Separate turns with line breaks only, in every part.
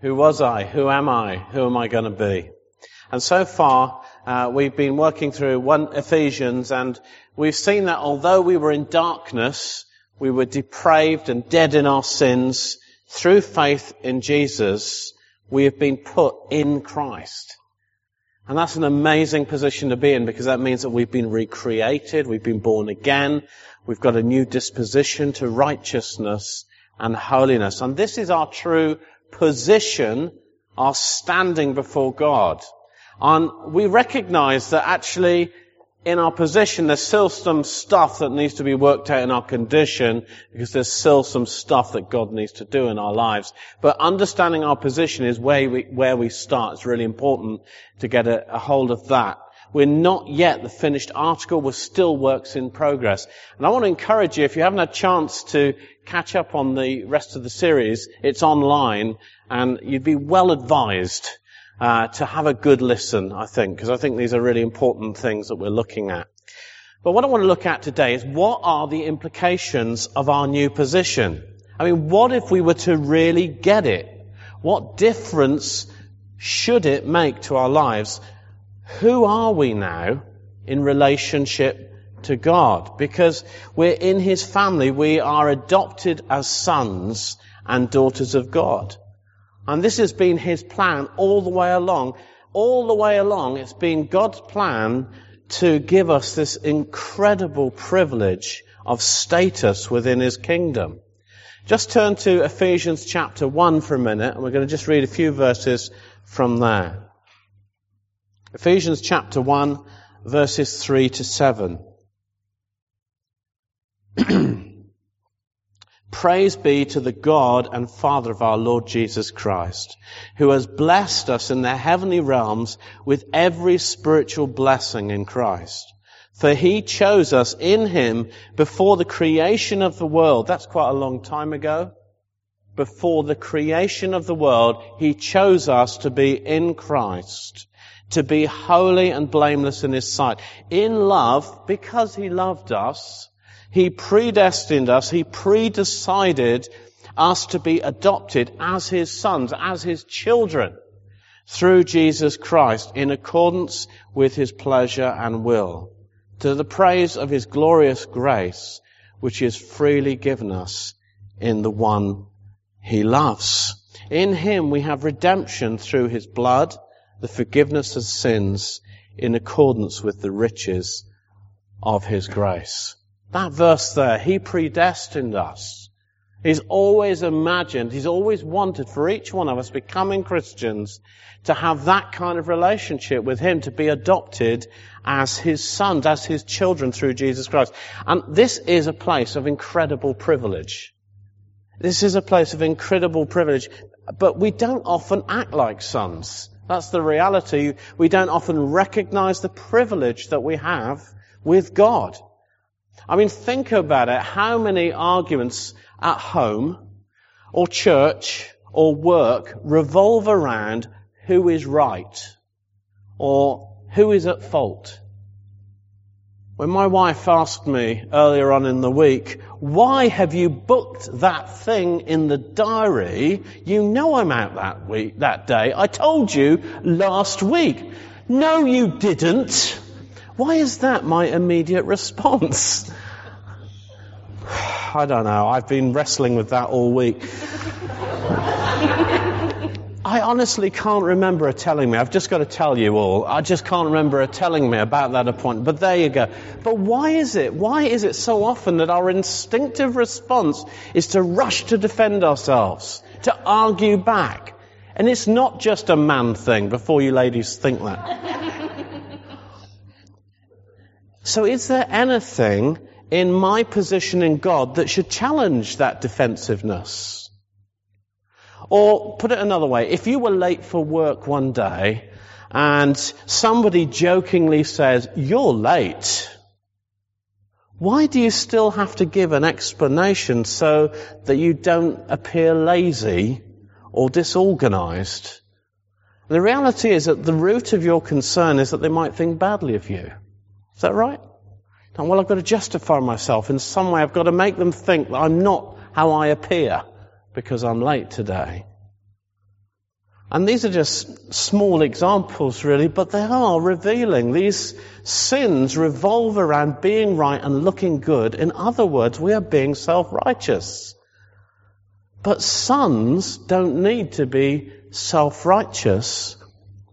Who was I? Who am I? Who am I going to be? And so far, uh, we've been working through one Ephesians, and we've seen that although we were in darkness, we were depraved and dead in our sins. Through faith in Jesus, we have been put in Christ. And that's an amazing position to be in because that means that we've been recreated, we've been born again, we've got a new disposition to righteousness and holiness. And this is our true position, our standing before God. And we recognize that actually in our position, there's still some stuff that needs to be worked out in our condition because there's still some stuff that God needs to do in our lives. But understanding our position is where we, where we start. It's really important to get a, a hold of that. We're not yet the finished article. We're still works in progress. And I want to encourage you, if you haven't had a chance to catch up on the rest of the series, it's online and you'd be well advised uh, to have a good listen, I think, because I think these are really important things that we're looking at. But what I want to look at today is what are the implications of our new position? I mean, what if we were to really get it? What difference should it make to our lives? Who are we now in relationship to God? Because we're in His family, we are adopted as sons and daughters of God. And this has been his plan all the way along. All the way along, it's been God's plan to give us this incredible privilege of status within his kingdom. Just turn to Ephesians chapter 1 for a minute, and we're going to just read a few verses from there. Ephesians chapter 1, verses 3 to 7. Praise be to the God and Father of our Lord Jesus Christ, who has blessed us in the heavenly realms with every spiritual blessing in Christ. For he chose us in him before the creation of the world. That's quite a long time ago. Before the creation of the world, he chose us to be in Christ, to be holy and blameless in his sight. In love, because he loved us, he predestined us, He predecided us to be adopted as His sons, as His children, through Jesus Christ, in accordance with His pleasure and will, to the praise of His glorious grace, which is freely given us in the one He loves. In Him we have redemption through His blood, the forgiveness of sins, in accordance with the riches of His grace. That verse there, He predestined us. He's always imagined, He's always wanted for each one of us becoming Christians to have that kind of relationship with Him, to be adopted as His sons, as His children through Jesus Christ. And this is a place of incredible privilege. This is a place of incredible privilege, but we don't often act like sons. That's the reality. We don't often recognize the privilege that we have with God. I mean, think about it. How many arguments at home or church or work revolve around who is right or who is at fault? When my wife asked me earlier on in the week, why have you booked that thing in the diary? You know I'm out that week, that day. I told you last week. No, you didn't. Why is that my immediate response? I don't know. I've been wrestling with that all week. I honestly can't remember her telling me. I've just got to tell you all. I just can't remember her telling me about that appointment. But there you go. But why is it? Why is it so often that our instinctive response is to rush to defend ourselves, to argue back? And it's not just a man thing, before you ladies think that. So is there anything in my position in God that should challenge that defensiveness? Or put it another way, if you were late for work one day and somebody jokingly says, you're late, why do you still have to give an explanation so that you don't appear lazy or disorganized? The reality is that the root of your concern is that they might think badly of you. Is that right? And well, I've got to justify myself in some way. I've got to make them think that I'm not how I appear because I'm late today. And these are just small examples really, but they are revealing. These sins revolve around being right and looking good. In other words, we are being self-righteous. But sons don't need to be self-righteous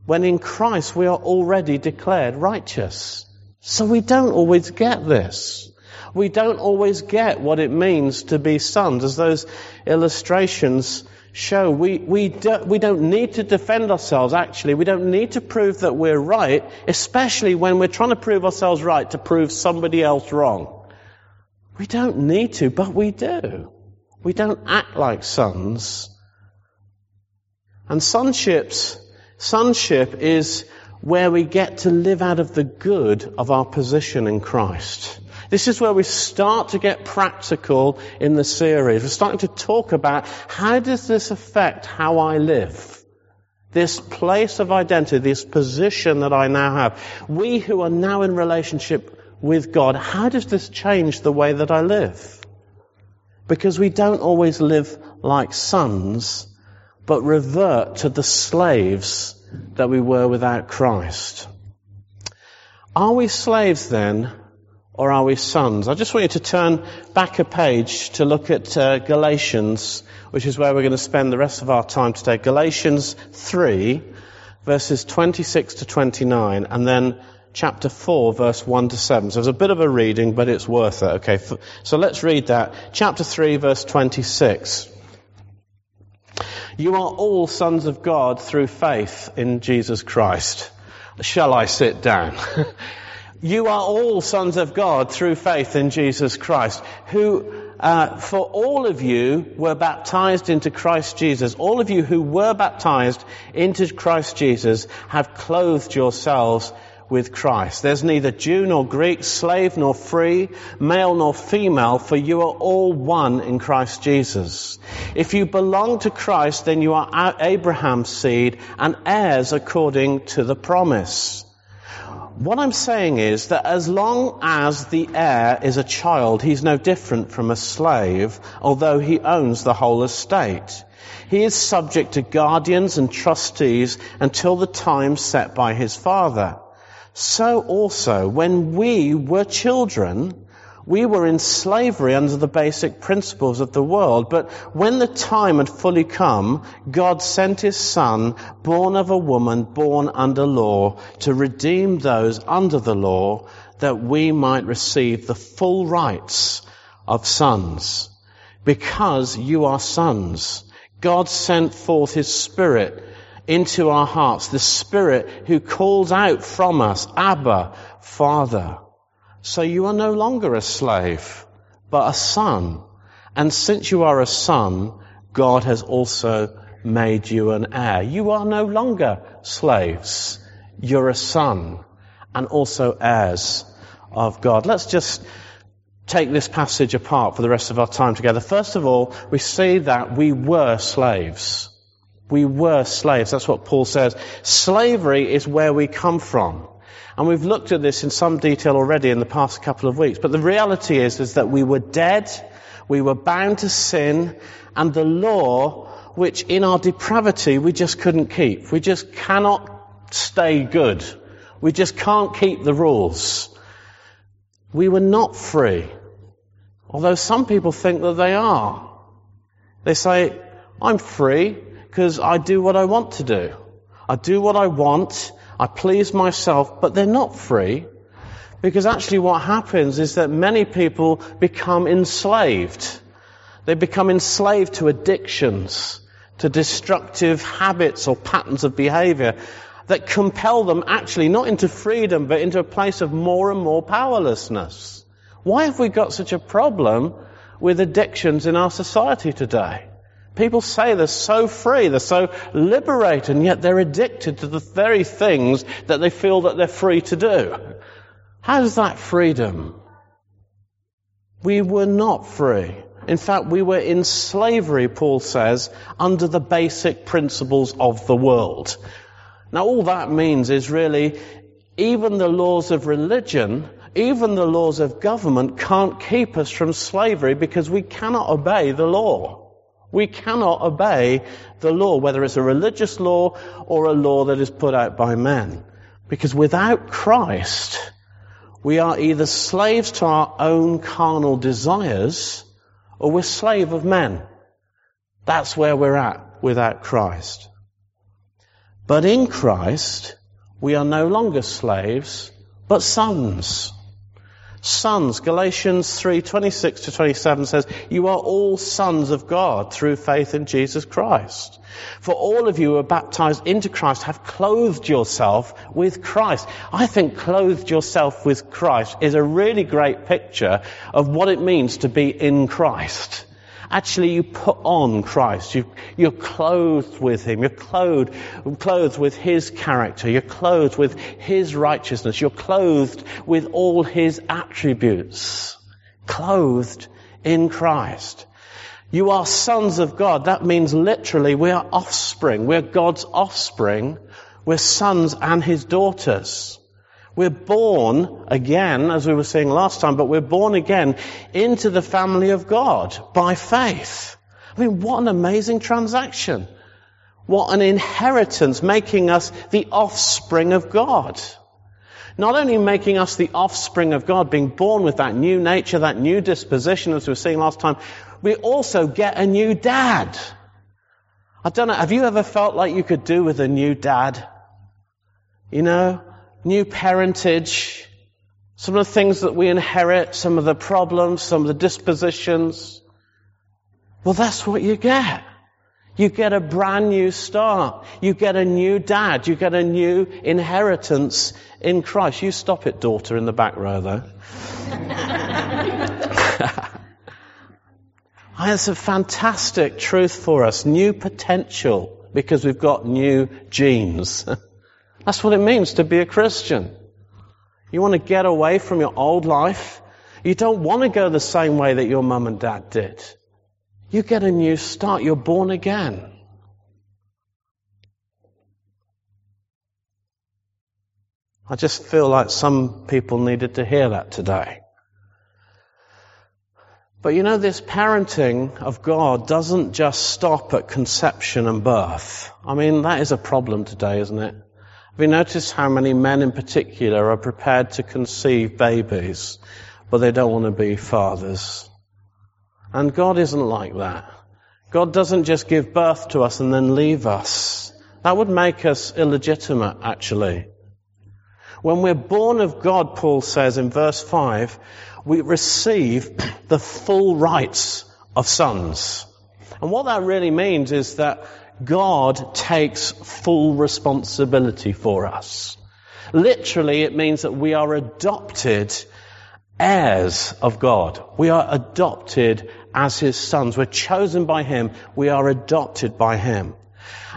when in Christ we are already declared righteous. So we don't always get this. We don't always get what it means to be sons, as those illustrations show. We, we, do, we don't need to defend ourselves, actually. We don't need to prove that we're right, especially when we're trying to prove ourselves right to prove somebody else wrong. We don't need to, but we do. We don't act like sons. And sonships, sonship is where we get to live out of the good of our position in Christ. This is where we start to get practical in the series. We're starting to talk about how does this affect how I live? This place of identity, this position that I now have. We who are now in relationship with God, how does this change the way that I live? Because we don't always live like sons, but revert to the slaves that we were without Christ. Are we slaves then, or are we sons? I just want you to turn back a page to look at uh, Galatians, which is where we're going to spend the rest of our time today. Galatians 3, verses 26 to 29, and then chapter 4, verse 1 to 7. So it's a bit of a reading, but it's worth it. Okay, so let's read that. Chapter 3, verse 26. You are all sons of God through faith in Jesus Christ. Shall I sit down? you are all sons of God through faith in Jesus Christ, who uh, for all of you were baptized into Christ Jesus. All of you who were baptized into Christ Jesus have clothed yourselves with Christ. There's neither Jew nor Greek, slave nor free, male nor female, for you are all one in Christ Jesus. If you belong to Christ, then you are Abraham's seed and heirs according to the promise. What I'm saying is that as long as the heir is a child, he's no different from a slave, although he owns the whole estate. He is subject to guardians and trustees until the time set by his father. So also, when we were children, we were in slavery under the basic principles of the world. But when the time had fully come, God sent his son, born of a woman, born under law, to redeem those under the law, that we might receive the full rights of sons. Because you are sons, God sent forth his spirit into our hearts, the Spirit who calls out from us, Abba, Father. So you are no longer a slave, but a son. And since you are a son, God has also made you an heir. You are no longer slaves. You're a son and also heirs of God. Let's just take this passage apart for the rest of our time together. First of all, we see that we were slaves. We were slaves. That's what Paul says. Slavery is where we come from. And we've looked at this in some detail already in the past couple of weeks. But the reality is, is that we were dead, we were bound to sin, and the law, which in our depravity we just couldn't keep. We just cannot stay good. We just can't keep the rules. We were not free. Although some people think that they are. They say, I'm free because I do what I want to do. I do what I want. I please myself, but they're not free. Because actually what happens is that many people become enslaved. They become enslaved to addictions, to destructive habits or patterns of behavior that compel them actually not into freedom, but into a place of more and more powerlessness. Why have we got such a problem with addictions in our society today? People say they're so free, they're so liberated, and yet they're addicted to the very things that they feel that they're free to do. How's that freedom? We were not free. In fact, we were in slavery, Paul says, under the basic principles of the world. Now all that means is really, even the laws of religion, even the laws of government can't keep us from slavery because we cannot obey the law. We cannot obey the law, whether it's a religious law or a law that is put out by men. Because without Christ, we are either slaves to our own carnal desires or we're slave of men. That's where we're at without Christ. But in Christ, we are no longer slaves, but sons. Sons. Galatians 3, 26 to 27 says, You are all sons of God through faith in Jesus Christ. For all of you who are baptized into Christ have clothed yourself with Christ. I think clothed yourself with Christ is a really great picture of what it means to be in Christ. Actually, you put on Christ. You, you're clothed with Him. You're clothed, clothed with His character. You're clothed with His righteousness. You're clothed with all His attributes. Clothed in Christ. You are sons of God. That means literally we are offspring. We're God's offspring. We're sons and His daughters. We're born again, as we were saying last time, but we're born again into the family of God by faith. I mean, what an amazing transaction. What an inheritance making us the offspring of God. Not only making us the offspring of God, being born with that new nature, that new disposition, as we were saying last time, we also get a new dad. I don't know, have you ever felt like you could do with a new dad? You know, new parentage, some of the things that we inherit, some of the problems, some of the dispositions. Well, that's what you get. You get a brand new start. You get a new dad. You get a new inheritance in Christ. You stop it, daughter, in the back row, though. Ah, it's a fantastic truth for us. New potential because we've got new genes. That's what it means to be a Christian. You want to get away from your old life. You don't want to go the same way that your mum and dad did. You get a new start. You're born again. I just feel like some people needed to hear that today. But you know, this parenting of God doesn't just stop at conception and birth. I mean, that is a problem today, isn't it? Have you noticed how many men in particular are prepared to conceive babies, but they don't want to be fathers? And God isn't like that. God doesn't just give birth to us and then leave us. That would make us illegitimate, actually. When we're born of God, Paul says in verse 5, we receive the full rights of sons. And what that really means is that God takes full responsibility for us. Literally, it means that we are adopted heirs of God. We are adopted as His sons. We're chosen by Him. We are adopted by Him.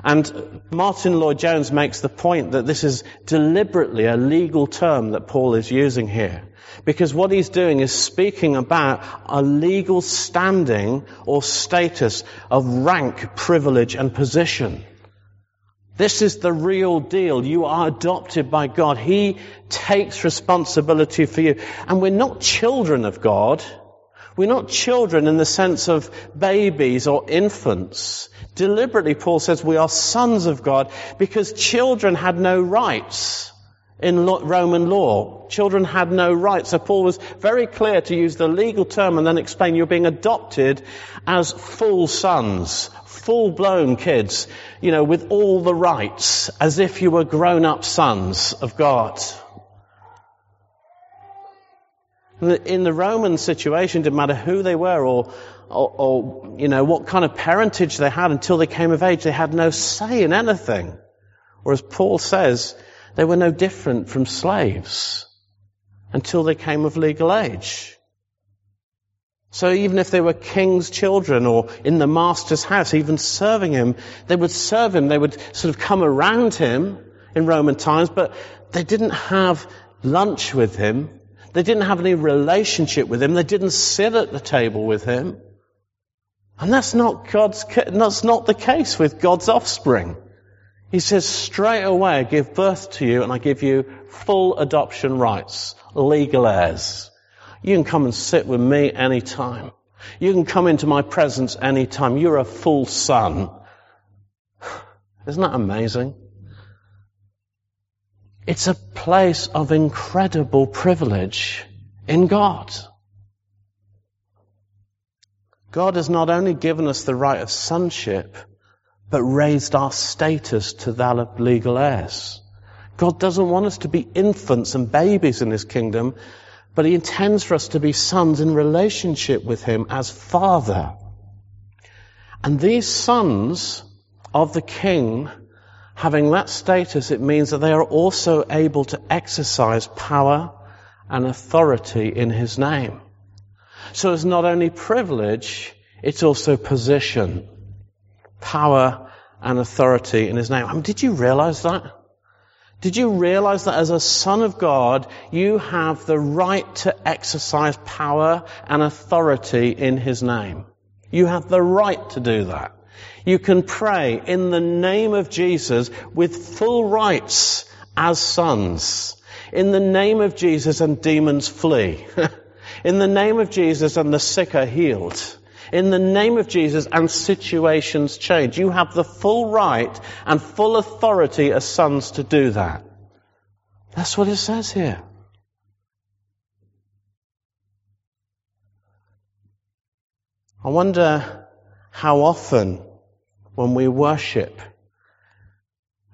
And Martyn Lloyd-Jones makes the point that this is deliberately a legal term that Paul is using here. Because what he's doing is speaking about a legal standing or status of rank, privilege and position. This is the real deal. You are adopted by God. He takes responsibility for you. And we're not children of God. We're not children in the sense of babies or infants. Deliberately, Paul says we are sons of God because children had no rights in Roman law. Children had no rights. So Paul was very clear to use the legal term and then explain you're being adopted as full sons, full blown kids, you know, with all the rights, as if you were grown up sons of God. In the Roman situation, it didn't matter who they were or, or, or, you know, what kind of parentage they had until they came of age. They had no say in anything. Or as Paul says, they were no different from slaves until they came of legal age. So even if they were king's children or in the master's house, even serving him, they would serve him. They would sort of come around him in Roman times, but they didn't have lunch with him. They didn't have any relationship with him. They didn't sit at the table with him. And that's not God's, that's not the case with God's offspring. He says, straight away, I give birth to you and I give you full adoption rights, legal heirs. You can come and sit with me anytime. You can come into my presence anytime. You're a full son. Isn't that amazing? It's a place of incredible privilege in God. God has not only given us the right of sonship, but raised our status to that of legal heirs. God doesn't want us to be infants and babies in His kingdom, but He intends for us to be sons in relationship with Him as Father. And these sons of the King, having that status, it means that they are also able to exercise power and authority in His name. So it's not only privilege, it's also position, power and authority in His name. I mean, did you realize that? Did you realize that as a son of God, you have the right to exercise power and authority in His name? You have the right to do that. You can pray in the name of Jesus with full rights as sons. In the name of Jesus and demons flee. in the name of Jesus and the sick are healed. In the name of Jesus and situations change. You have the full right and full authority as sons to do that. That's what it says here. I wonder how often when we worship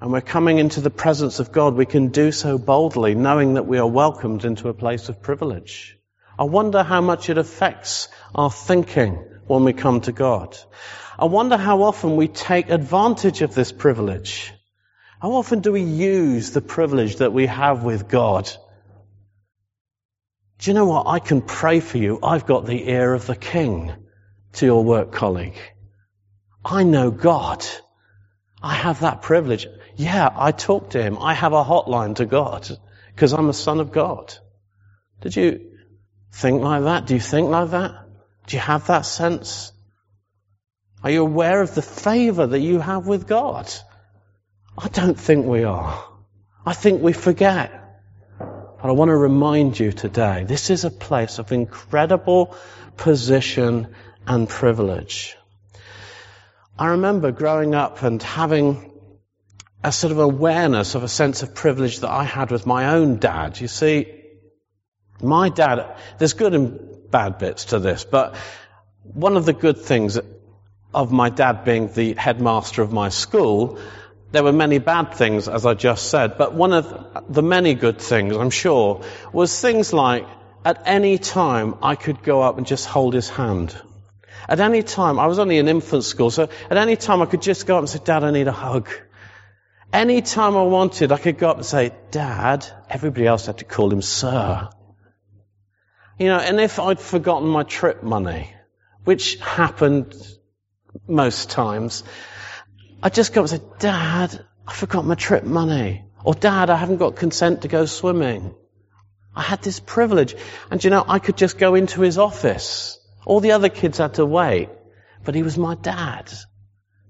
and we're coming into the presence of God, we can do so boldly, knowing that we are welcomed into a place of privilege. I wonder how much it affects our thinking when we come to God. I wonder how often we take advantage of this privilege. How often do we use the privilege that we have with God? Do you know what? I can pray for you. I've got the ear of the king to your work colleague. I know God. I have that privilege. Yeah, I talk to him. I have a hotline to God because I'm a son of God. Did you think like that? Do you think like that? Do you have that sense? Are you aware of the favor that you have with God? I don't think we are. I think we forget. But I want to remind you today, this is a place of incredible position and privilege. I remember growing up and having a sort of awareness of a sense of privilege that I had with my own dad. You see, my dad, there's good and bad bits to this, but one of the good things of my dad being the headmaster of my school, there were many bad things, as I just said, but one of the many good things, I'm sure, was things like at any time I could go up and just hold his hand. At any time, I was only in infant school, so at any time I could just go up and say, Dad, I need a hug. Any time I wanted, I could go up and say, Dad, everybody else had to call him Sir. You know, and if I'd forgotten my trip money, which happened most times, I'd just go up and say, Dad, I forgot my trip money. Or Dad, I haven't got consent to go swimming. I had this privilege. And you know, I could just go into his office. All the other kids had to wait. But he was my dad.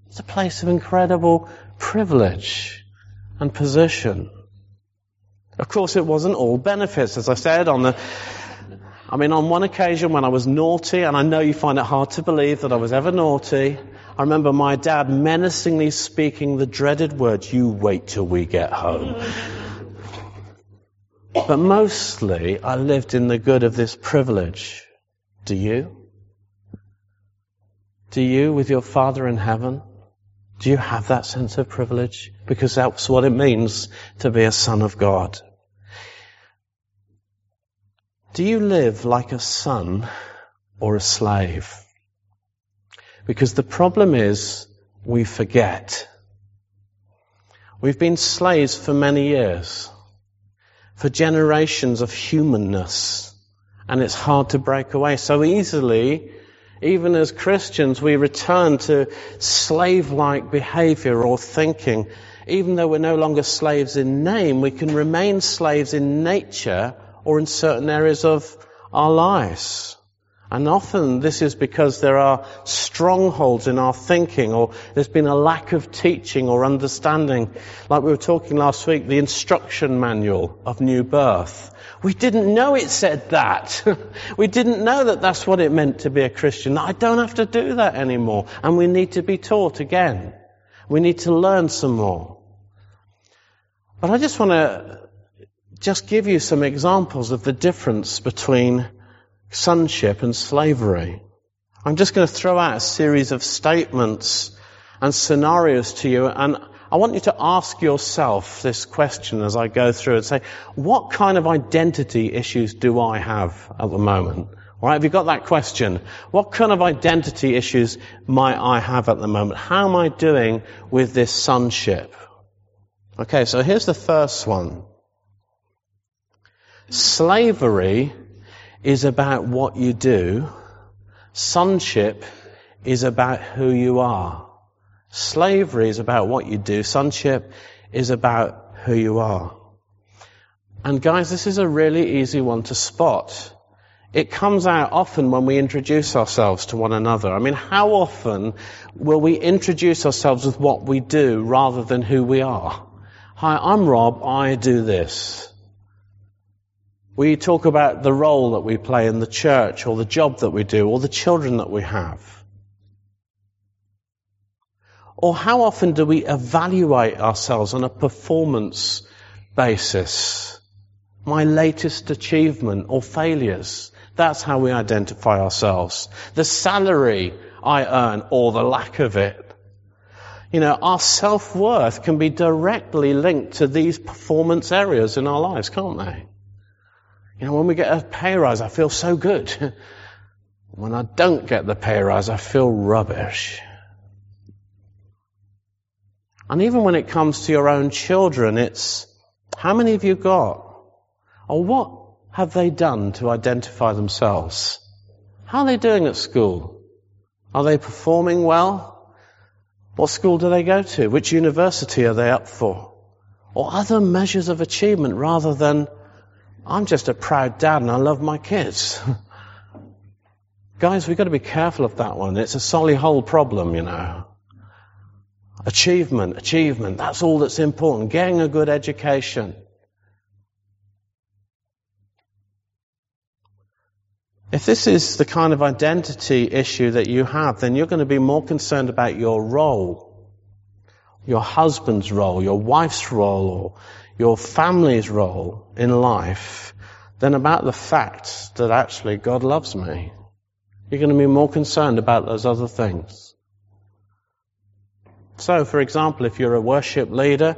It's a place of incredible privilege and position. Of course, it wasn't all benefits. As I said, on the I mean, on one occasion when I was naughty, and I know you find it hard to believe that I was ever naughty, I remember my dad menacingly speaking the dreaded words, you wait till we get home. but mostly, I lived in the good of this privilege. Do you? Do you, with your Father in heaven? Do you have that sense of privilege? Because that's what it means to be a son of God. Do you live like a son or a slave? Because the problem is we forget. We've been slaves for many years, for generations of humanness, and it's hard to break away. So easily, even as Christians, we return to slave-like behavior or thinking. Even though we're no longer slaves in name, we can remain slaves in nature or in certain areas of our lives. And often this is because there are strongholds in our thinking or there's been a lack of teaching or understanding. Like we were talking last week, the instruction manual of new birth. We didn't know it said that. we didn't know that that's what it meant to be a Christian. I don't have to do that anymore. And we need to be taught again. We need to learn some more. But I just want to just give you some examples of the difference between sonship and slavery. I'm just going to throw out a series of statements and scenarios to you and I want you to ask yourself this question as I go through and say, what kind of identity issues do I have at the moment? All right, have you got that question? What kind of identity issues might I have at the moment? How am I doing with this sonship? Okay, so here's the first one. Slavery is about what you do. Sonship is about who you are. Slavery is about what you do. Sonship is about who you are. And guys, this is a really easy one to spot. It comes out often when we introduce ourselves to one another. I mean, how often will we introduce ourselves with what we do rather than who we are? Hi, I'm Rob. I do this. We talk about the role that we play in the church or the job that we do or the children that we have. Or how often do we evaluate ourselves on a performance basis? My latest achievement or failures. That's how we identify ourselves. The salary I earn or the lack of it. You know, our self-worth can be directly linked to these performance areas in our lives, can't they? You know, when we get a pay rise, I feel so good. when I don't get the pay rise, I feel rubbish. And even when it comes to your own children, it's how many have you got? Or what have they done to identify themselves? How are they doing at school? Are they performing well? What school do they go to? Which university are they up for? Or other measures of achievement rather than I'm just a proud dad and I love my kids. Guys, we've got to be careful of that one. It's a Solihull problem, you know. Achievement, achievement, that's all that's important. Getting a good education. If this is the kind of identity issue that you have, then you're going to be more concerned about your role, your husband's role, your wife's role, or your family's role in life than about the fact that actually God loves me. You're going to be more concerned about those other things. So, for example, if you're a worship leader,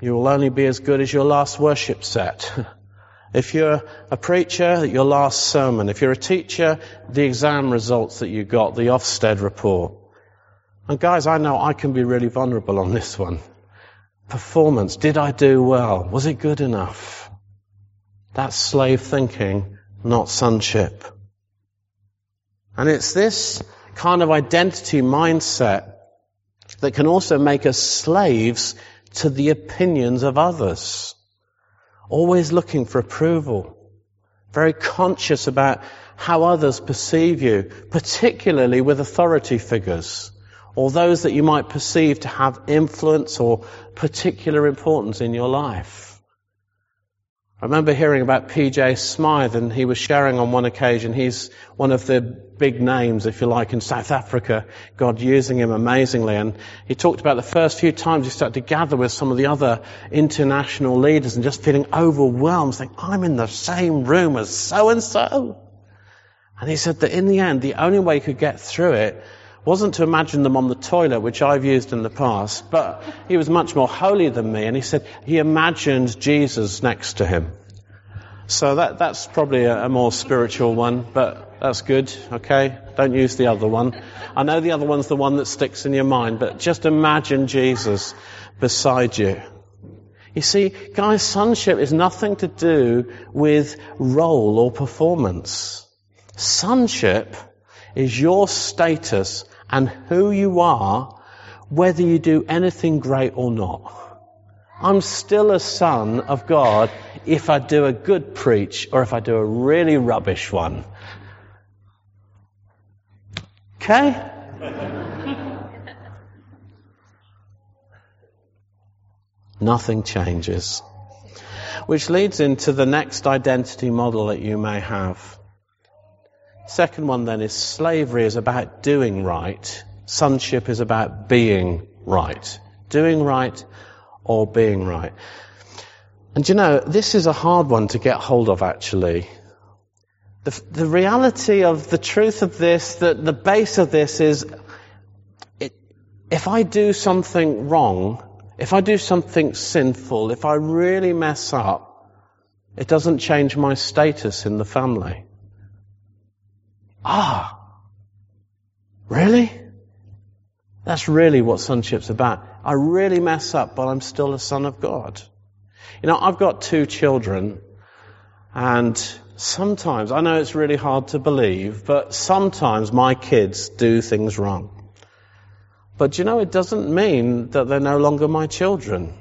you will only be as good as your last worship set. if you're a preacher, your last sermon. If you're a teacher, the exam results that you got, the Ofsted report. And guys, I know I can be really vulnerable on this one performance. Did I do well? Was it good enough? That's slave thinking, not sonship. And it's this kind of identity mindset that can also make us slaves to the opinions of others. Always looking for approval. Very conscious about how others perceive you, particularly with authority figures or those that you might perceive to have influence or particular importance in your life. I remember hearing about PJ Smyth and he was sharing on one occasion, he's one of the big names, if you like, in South Africa, God using him amazingly. And he talked about the first few times he started to gather with some of the other international leaders and just feeling overwhelmed, saying, I'm in the same room as so and so. And he said that in the end, the only way he could get through it wasn't to imagine them on the toilet, which I've used in the past, but he was much more holy than me, and he said he imagined Jesus next to him. So that, that's probably a, a more spiritual one, but that's good, okay? Don't use the other one. I know the other one's the one that sticks in your mind, but just imagine Jesus beside you. You see, guys, sonship is nothing to do with role or performance. Sonship is your status and who you are, whether you do anything great or not. I'm still a son of God if I do a good preach or if I do a really rubbish one. Okay? Nothing changes. Which leads into the next identity model that you may have. Second one then is slavery is about doing right. Sonship is about being right. Doing right or being right. And you know, this is a hard one to get hold of actually. The, the reality of the truth of this, the, the base of this is, it, if I do something wrong, if I do something sinful, if I really mess up, it doesn't change my status in the family. Ah, really? That's really what sonship's about. I really mess up, but I'm still a son of God. You know, I've got two children, and sometimes, I know it's really hard to believe, but sometimes my kids do things wrong. But you know, it doesn't mean that they're no longer my children.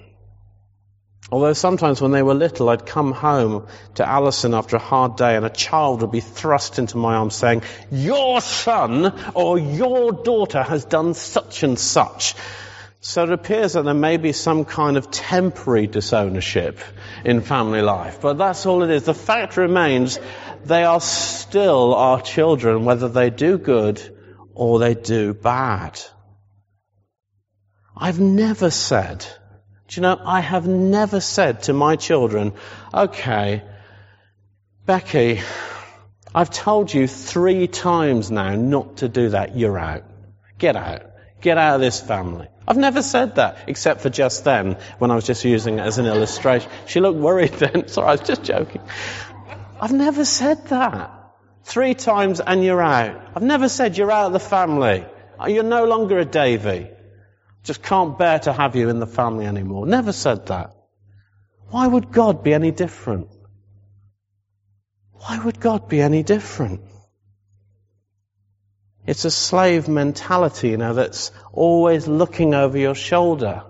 Although sometimes when they were little, I'd come home to Alison after a hard day and a child would be thrust into my arms saying, your son or your daughter has done such and such. So it appears that there may be some kind of temporary disownership in family life. But that's all it is. The fact remains they are still our children, whether they do good or they do bad. I've never said do you know, I have never said to my children, okay, Becky, I've told you three times now not to do that. You're out. Get out. Get out of this family. I've never said that, except for just then, when I was just using it as an illustration. She looked worried then. Sorry, I was just joking. I've never said that. Three times and you're out. I've never said you're out of the family. You're no longer a Davy. Just can't bear to have you in the family anymore. Never said that. Why would God be any different? Why would God be any different? It's a slave mentality, you know, that's always looking over your shoulder,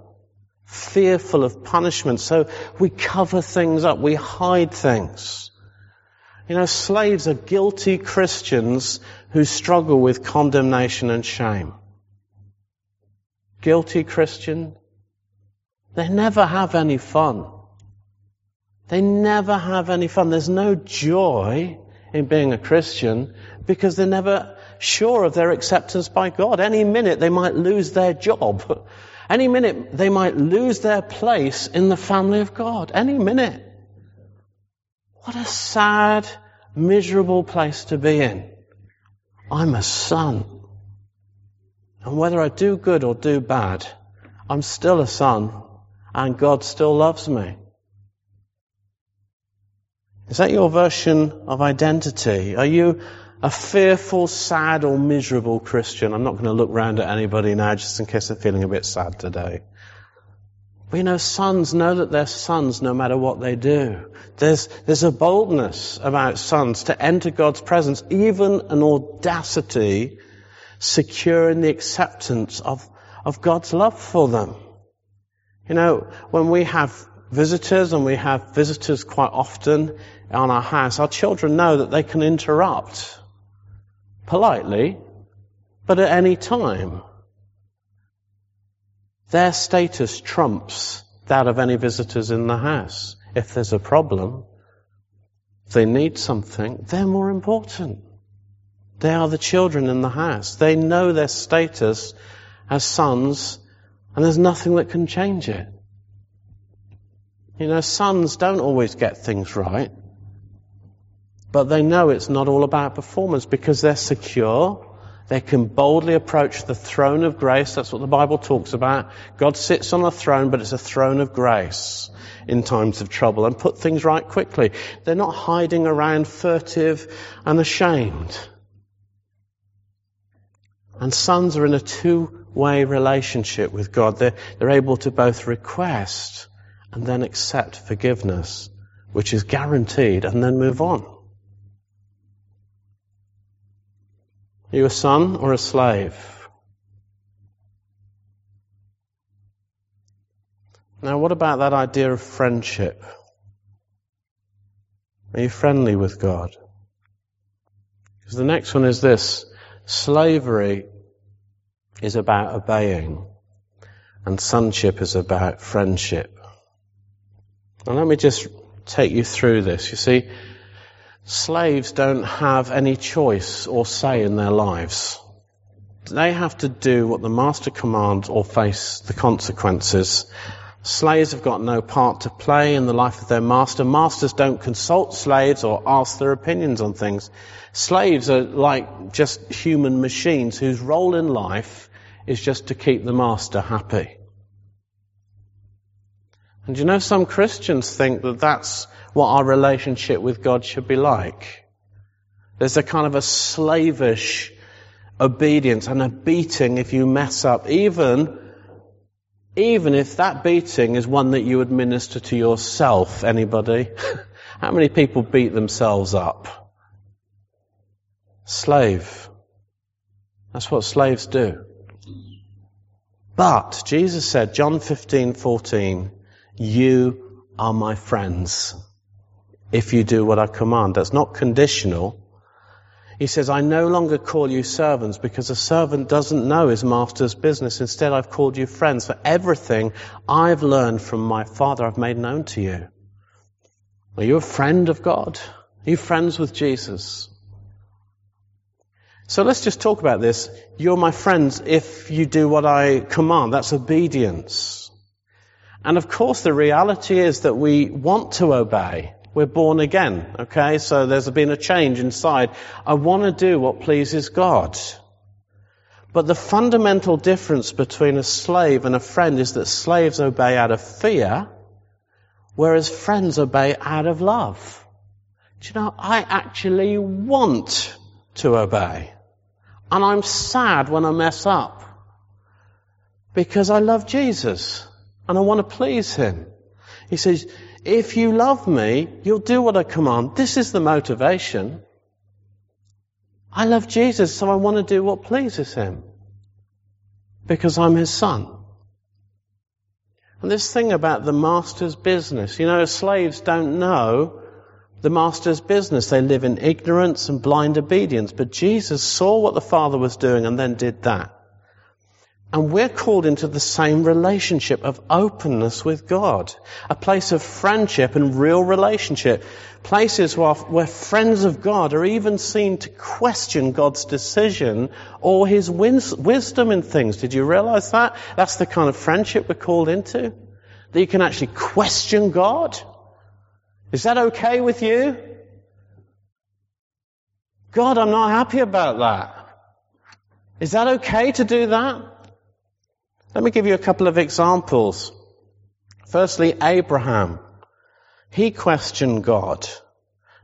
fearful of punishment. So we cover things up, we hide things. You know, slaves are guilty Christians who struggle with condemnation and shame guilty Christian, they never have any fun. They never have any fun. There's no joy in being a Christian because they're never sure of their acceptance by God. Any minute they might lose their job. Any minute they might lose their place in the family of God. Any minute. What a sad, miserable place to be in. I'm a son. And whether I do good or do bad, I'm still a son and God still loves me. Is that your version of identity? Are you a fearful, sad, or miserable Christian? I'm not going to look round at anybody now just in case they're feeling a bit sad today. You know, sons know that they're sons no matter what they do. There's, there's a boldness about sons to enter God's presence, even an audacity secure in the acceptance of, of God's love for them. You know, when we have visitors, and we have visitors quite often on our house, our children know that they can interrupt politely, but at any time. Their status trumps that of any visitors in the house. If there's a problem, if they need something, they're more important. They are the children in the house. They know their status as sons, and there's nothing that can change it. You know, sons don't always get things right, but they know it's not all about performance because they're secure. They can boldly approach the throne of grace. That's what the Bible talks about. God sits on a throne, but it's a throne of grace in times of trouble and put things right quickly. They're not hiding around furtive and ashamed. And sons are in a two-way relationship with God. They're, they're able to both request and then accept forgiveness, which is guaranteed, and then move on. Are you a son or a slave? Now, what about that idea of friendship? Are you friendly with God? Because the next one is this Slavery is about obeying, and sonship is about friendship. And let me just take you through this. You see, slaves don't have any choice or say in their lives. They have to do what the master commands or face the consequences. Slaves have got no part to play in the life of their master. Masters don't consult slaves or ask their opinions on things. Slaves are like just human machines whose role in life is just to keep the master happy. And you know, some Christians think that that's what our relationship with God should be like. There's a kind of a slavish obedience and a beating if you mess up, even, even if that beating is one that you administer to yourself. Anybody? How many people beat themselves up? Slave. That's what slaves do. But Jesus said, John 15, 14, you are my friends if you do what I command. That's not conditional. He says, I no longer call you servants because a servant doesn't know his master's business. Instead, I've called you friends for everything I've learned from my Father I've made known to you. Are you a friend of God? Are you friends with Jesus? So let's just talk about this. You're my friends if you do what I command. That's obedience. And of course the reality is that we want to obey. We're born again, okay? So there's been a change inside. I want to do what pleases God. But the fundamental difference between a slave and a friend is that slaves obey out of fear, whereas friends obey out of love. Do you know, I actually want to obey. And I'm sad when I mess up. Because I love Jesus. And I want to please Him. He says, if you love me, you'll do what I command. This is the motivation. I love Jesus, so I want to do what pleases him. Because I'm his son. And this thing about the master's business, you know, slaves don't know the master's business. They live in ignorance and blind obedience. But Jesus saw what the Father was doing and then did that. And we're called into the same relationship of openness with God. A place of friendship and real relationship. Places where, where friends of God are even seen to question God's decision or His wins, wisdom in things. Did you realize that? That's the kind of friendship we're called into. That you can actually question God. Is that okay with you? God, I'm not happy about that. Is that okay to do that? Let me give you a couple of examples. Firstly, Abraham. He questioned God.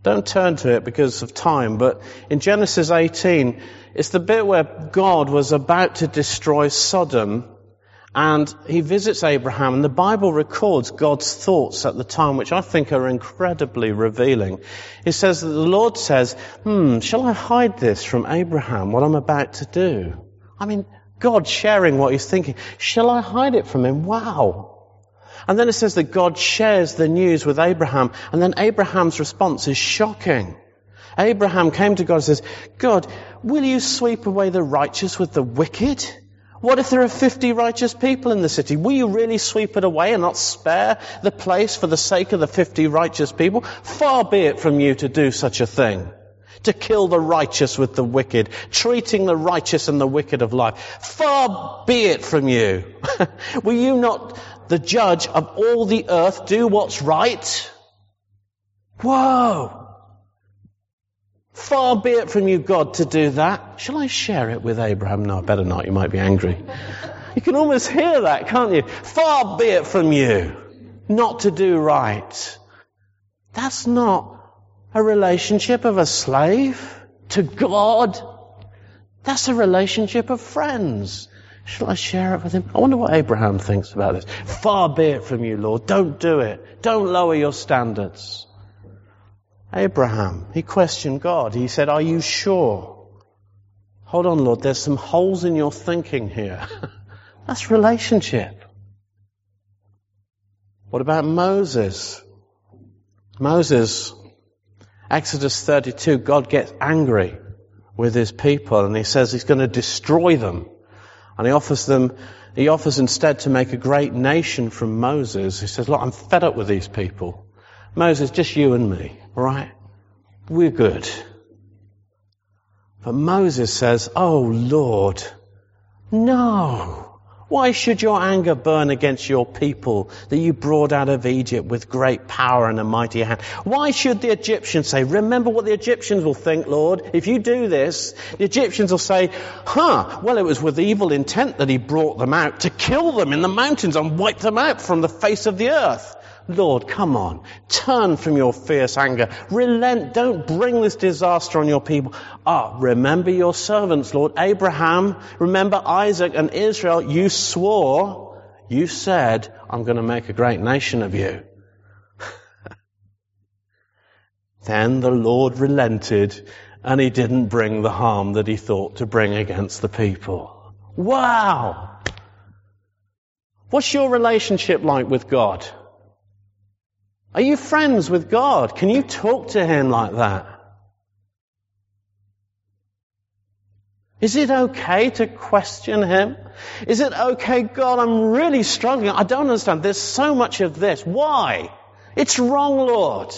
Don't turn to it because of time, but in Genesis 18, it's the bit where God was about to destroy Sodom and he visits Abraham and the Bible records God's thoughts at the time, which I think are incredibly revealing. It says that the Lord says, hmm, shall I hide this from Abraham, what I'm about to do? I mean, God sharing what he's thinking. Shall I hide it from him? Wow. And then it says that God shares the news with Abraham, and then Abraham's response is shocking. Abraham came to God and says, God, will you sweep away the righteous with the wicked? What if there are 50 righteous people in the city? Will you really sweep it away and not spare the place for the sake of the 50 righteous people? Far be it from you to do such a thing to kill the righteous with the wicked, treating the righteous and the wicked of life. Far be it from you. Will you not, the judge of all the earth, do what's right? Whoa! Far be it from you, God, to do that. Shall I share it with Abraham? No, better not. You might be angry. You can almost hear that, can't you? Far be it from you not to do right. That's not a relationship of a slave to God. That's a relationship of friends. Shall I share it with him? I wonder what Abraham thinks about this. Far be it from you, Lord. Don't do it. Don't lower your standards. Abraham, he questioned God. He said, Are you sure? Hold on, Lord. There's some holes in your thinking here. That's relationship. What about Moses? Moses Exodus 32, God gets angry with his people and he says he's going to destroy them. And he offers them, he offers instead to make a great nation from Moses. He says, look, I'm fed up with these people. Moses, just you and me, alright? We're good. But Moses says, oh Lord, no. Why should your anger burn against your people that you brought out of Egypt with great power and a mighty hand? Why should the Egyptians say, remember what the Egyptians will think, Lord? If you do this, the Egyptians will say, huh, well it was with evil intent that he brought them out to kill them in the mountains and wipe them out from the face of the earth. Lord, come on. Turn from your fierce anger. Relent. Don't bring this disaster on your people. Ah, remember your servants, Lord. Abraham, remember Isaac and Israel. You swore, you said, I'm going to make a great nation of you. then the Lord relented and he didn't bring the harm that he thought to bring against the people. Wow! What's your relationship like with God? Are you friends with God? Can you talk to Him like that? Is it okay to question Him? Is it okay, God, I'm really struggling. I don't understand. There's so much of this. Why? It's wrong, Lord.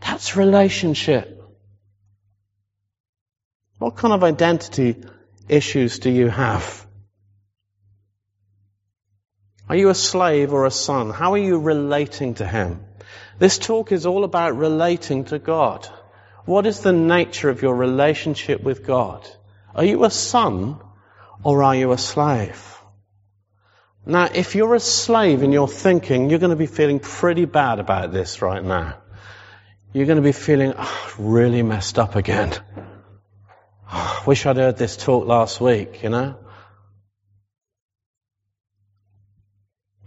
That's relationship. What kind of identity issues do you have? Are you a slave or a son? How are you relating to Him? This talk is all about relating to God. What is the nature of your relationship with God? Are you a son or are you a slave? Now, if you're a slave in your thinking, you're going to be feeling pretty bad about this right now. You're going to be feeling oh, really messed up again. Oh, wish I'd heard this talk last week, you know?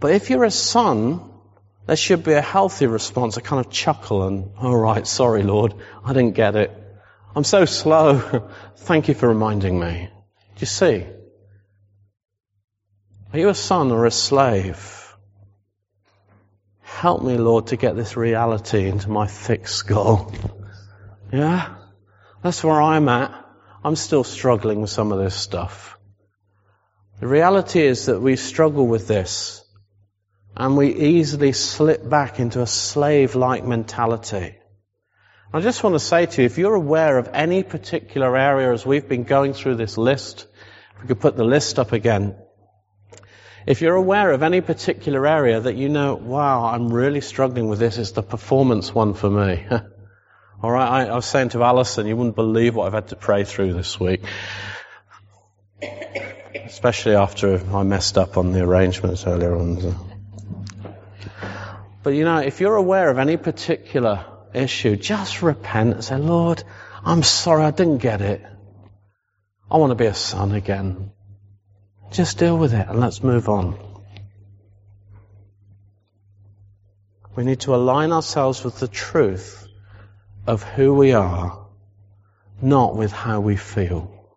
But if you're a son, there should be a healthy response, a kind of chuckle and, all right, sorry, Lord, I didn't get it. I'm so slow. Thank you for reminding me. Do you see? Are you a son or a slave? Help me, Lord, to get this reality into my thick skull. Yeah? That's where I'm at. I'm still struggling with some of this stuff. The reality is that we struggle with this and we easily slip back into a slave-like mentality. I just want to say to you, if you're aware of any particular area as we've been going through this list, if we could put the list up again, if you're aware of any particular area that you know, wow, I'm really struggling with this, it's the performance one for me. All right, I, I was saying to Alison, you wouldn't believe what I've had to pray through this week. Especially after I messed up on the arrangements earlier on. But you know, if you're aware of any particular issue, just repent and say, Lord, I'm sorry I didn't get it. I want to be a son again. Just deal with it and let's move on. We need to align ourselves with the truth of who we are, not with how we feel.